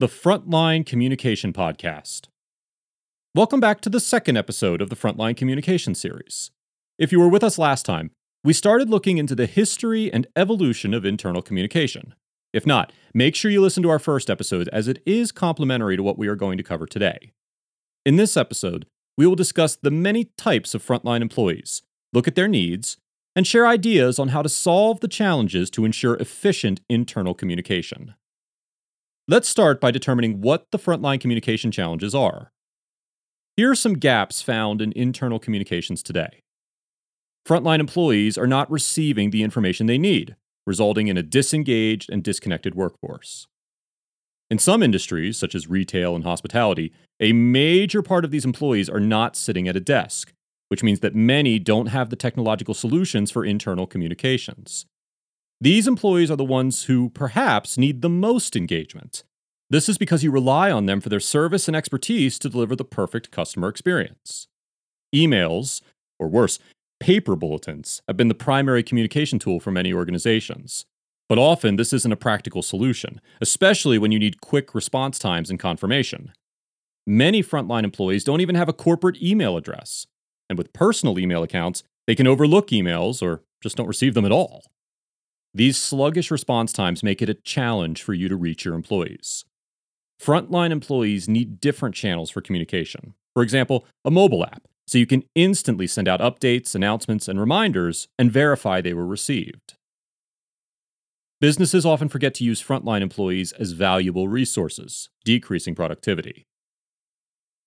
the Frontline Communication Podcast. Welcome back to the second episode of the Frontline Communication series. If you were with us last time, we started looking into the history and evolution of internal communication. If not, make sure you listen to our first episode as it is complementary to what we are going to cover today. In this episode, we will discuss the many types of frontline employees, look at their needs, and share ideas on how to solve the challenges to ensure efficient internal communication. Let's start by determining what the frontline communication challenges are. Here are some gaps found in internal communications today. Frontline employees are not receiving the information they need, resulting in a disengaged and disconnected workforce. In some industries, such as retail and hospitality, a major part of these employees are not sitting at a desk, which means that many don't have the technological solutions for internal communications. These employees are the ones who perhaps need the most engagement. This is because you rely on them for their service and expertise to deliver the perfect customer experience. Emails, or worse, paper bulletins, have been the primary communication tool for many organizations. But often, this isn't a practical solution, especially when you need quick response times and confirmation. Many frontline employees don't even have a corporate email address, and with personal email accounts, they can overlook emails or just don't receive them at all. These sluggish response times make it a challenge for you to reach your employees. Frontline employees need different channels for communication. For example, a mobile app, so you can instantly send out updates, announcements, and reminders and verify they were received. Businesses often forget to use frontline employees as valuable resources, decreasing productivity.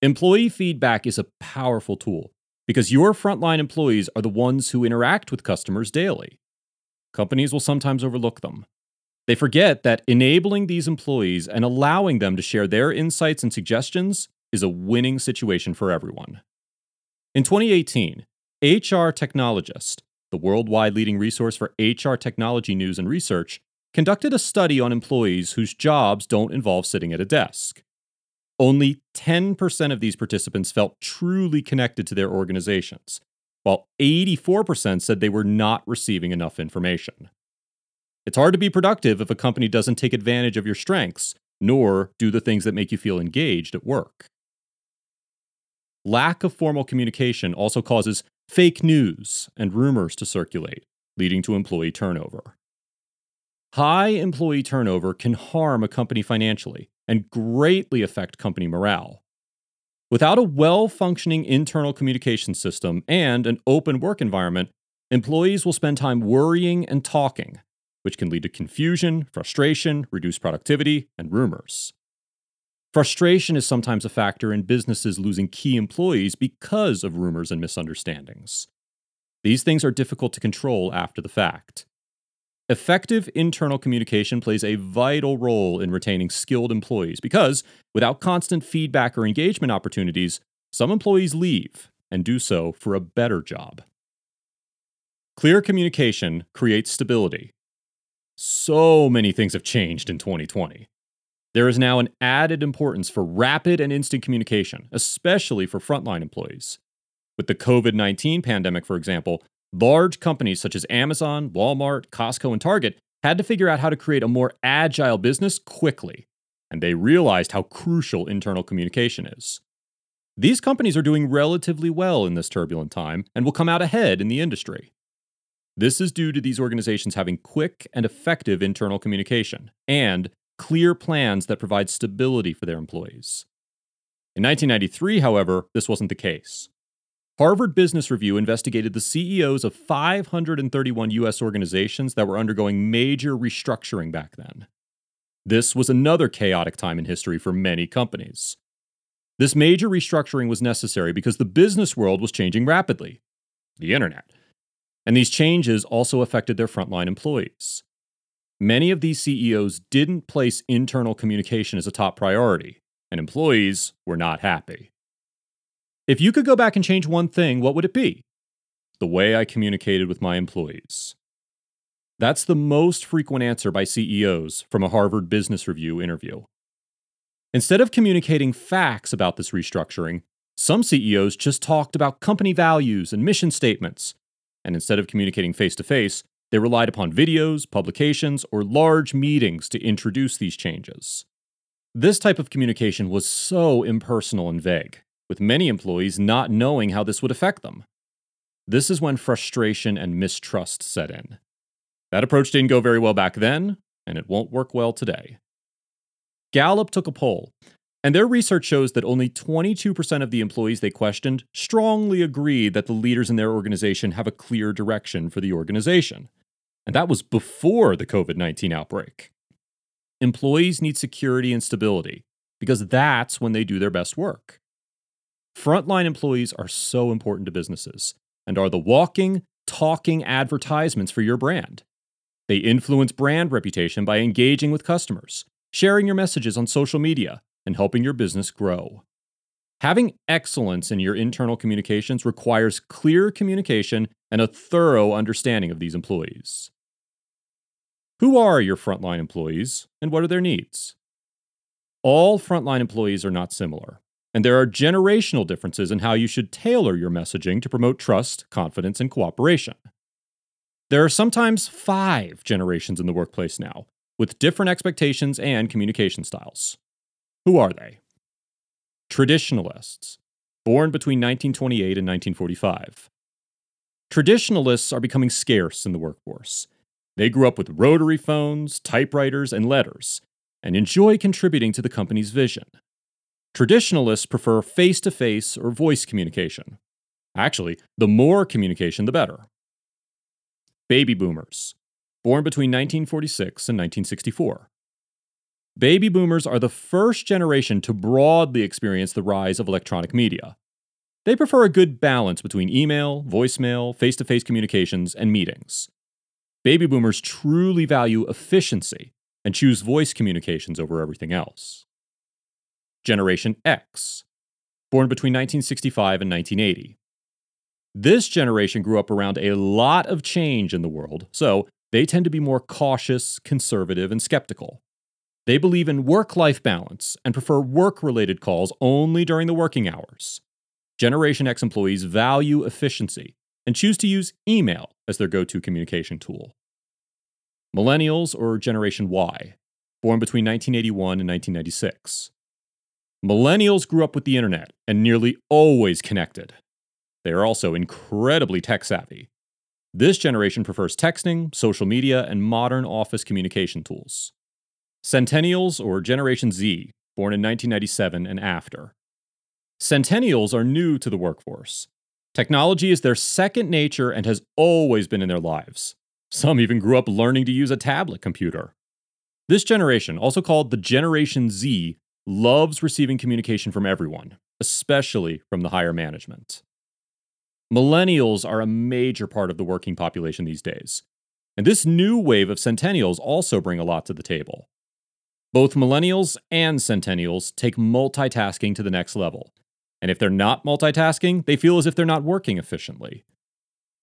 Employee feedback is a powerful tool because your frontline employees are the ones who interact with customers daily. Companies will sometimes overlook them. They forget that enabling these employees and allowing them to share their insights and suggestions is a winning situation for everyone. In 2018, HR Technologist, the worldwide leading resource for HR technology news and research, conducted a study on employees whose jobs don't involve sitting at a desk. Only 10% of these participants felt truly connected to their organizations, while 84% said they were not receiving enough information. It's hard to be productive if a company doesn't take advantage of your strengths, nor do the things that make you feel engaged at work. Lack of formal communication also causes fake news and rumors to circulate, leading to employee turnover. High employee turnover can harm a company financially and greatly affect company morale. Without a well functioning internal communication system and an open work environment, employees will spend time worrying and talking, which can lead to confusion, frustration, reduced productivity, and rumors. Frustration is sometimes a factor in businesses losing key employees because of rumors and misunderstandings. These things are difficult to control after the fact. Effective internal communication plays a vital role in retaining skilled employees because, without constant feedback or engagement opportunities, some employees leave and do so for a better job. Clear communication creates stability. So many things have changed in 2020. There is now an added importance for rapid and instant communication, especially for frontline employees. With the COVID 19 pandemic, for example, Large companies such as Amazon, Walmart, Costco, and Target had to figure out how to create a more agile business quickly, and they realized how crucial internal communication is. These companies are doing relatively well in this turbulent time and will come out ahead in the industry. This is due to these organizations having quick and effective internal communication and clear plans that provide stability for their employees. In 1993, however, this wasn't the case. Harvard Business Review investigated the CEOs of 531 U.S. organizations that were undergoing major restructuring back then. This was another chaotic time in history for many companies. This major restructuring was necessary because the business world was changing rapidly the internet. And these changes also affected their frontline employees. Many of these CEOs didn't place internal communication as a top priority, and employees were not happy. If you could go back and change one thing, what would it be? The way I communicated with my employees. That's the most frequent answer by CEOs from a Harvard Business Review interview. Instead of communicating facts about this restructuring, some CEOs just talked about company values and mission statements. And instead of communicating face to face, they relied upon videos, publications, or large meetings to introduce these changes. This type of communication was so impersonal and vague, with many employees not knowing how this would affect them. This is when frustration and mistrust set in. That approach didn't go very well back then, and it won't work well today. Gallup took a poll, and their research shows that only 22% of the employees they questioned strongly agreed that the leaders in their organization have a clear direction for the organization. And that was before the COVID 19 outbreak. Employees need security and stability because that's when they do their best work. Frontline employees are so important to businesses and are the walking, talking advertisements for your brand. They influence brand reputation by engaging with customers, sharing your messages on social media, and helping your business grow. Having excellence in your internal communications requires clear communication and a thorough understanding of these employees. Who are your frontline employees and what are their needs? All frontline employees are not similar, and there are generational differences in how you should tailor your messaging to promote trust, confidence, and cooperation. There are sometimes five generations in the workplace now, with different expectations and communication styles. Who are they? Traditionalists, born between 1928 and 1945. Traditionalists are becoming scarce in the workforce they grew up with rotary phones, typewriters, and letters, and enjoy contributing to the company's vision. Traditionalists prefer face to face or voice communication. Actually, the more communication, the better. Baby boomers, born between 1946 and 1964. Baby boomers are the first generation to broadly experience the rise of electronic media. They prefer a good balance between email, voicemail, face to face communications, and meetings. Baby boomers truly value efficiency and choose voice communications over everything else. Generation X, born between 1965 and 1980. This generation grew up around a lot of change in the world, so they tend to be more cautious, conservative, and skeptical. They believe in work life balance and prefer work related calls only during the working hours. Generation X employees value efficiency and choose to use email as their go to communication tool. Millennials or Generation Y, born between 1981 and 1996. Millennials grew up with the internet and nearly always connected. They are also incredibly tech savvy. This generation prefers texting, social media, and modern office communication tools. Centennials or Generation Z, born in 1997 and after. Centennials are new to the workforce. Technology is their second nature and has always been in their lives. Some even grew up learning to use a tablet computer. This generation, also called the Generation Z, loves receiving communication from everyone, especially from the higher management. Millennials are a major part of the working population these days, and this new wave of centennials also bring a lot to the table. Both millennials and centennials take multitasking to the next level, and if they're not multitasking, they feel as if they're not working efficiently.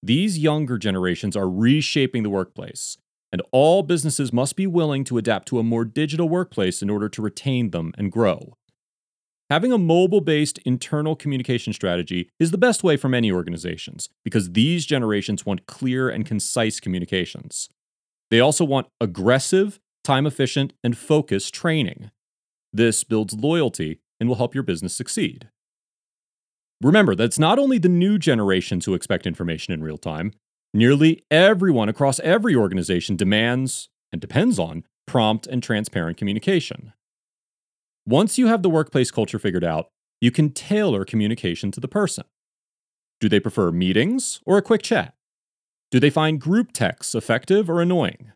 These younger generations are reshaping the workplace, and all businesses must be willing to adapt to a more digital workplace in order to retain them and grow. Having a mobile based internal communication strategy is the best way for many organizations because these generations want clear and concise communications. They also want aggressive, time efficient, and focused training. This builds loyalty and will help your business succeed. Remember, that's not only the new generations who expect information in real time, nearly everyone across every organization demands and depends on prompt and transparent communication. Once you have the workplace culture figured out, you can tailor communication to the person. Do they prefer meetings or a quick chat? Do they find group texts effective or annoying?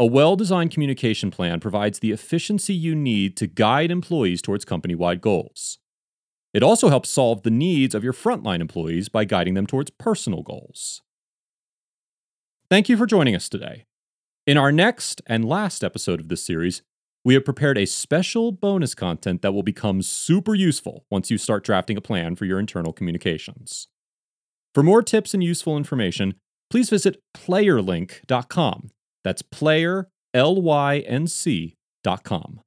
A well designed communication plan provides the efficiency you need to guide employees towards company wide goals. It also helps solve the needs of your frontline employees by guiding them towards personal goals. Thank you for joining us today. In our next and last episode of this series, we have prepared a special bonus content that will become super useful once you start drafting a plan for your internal communications. For more tips and useful information, please visit playerlync.com. That's player, L Y N C.com.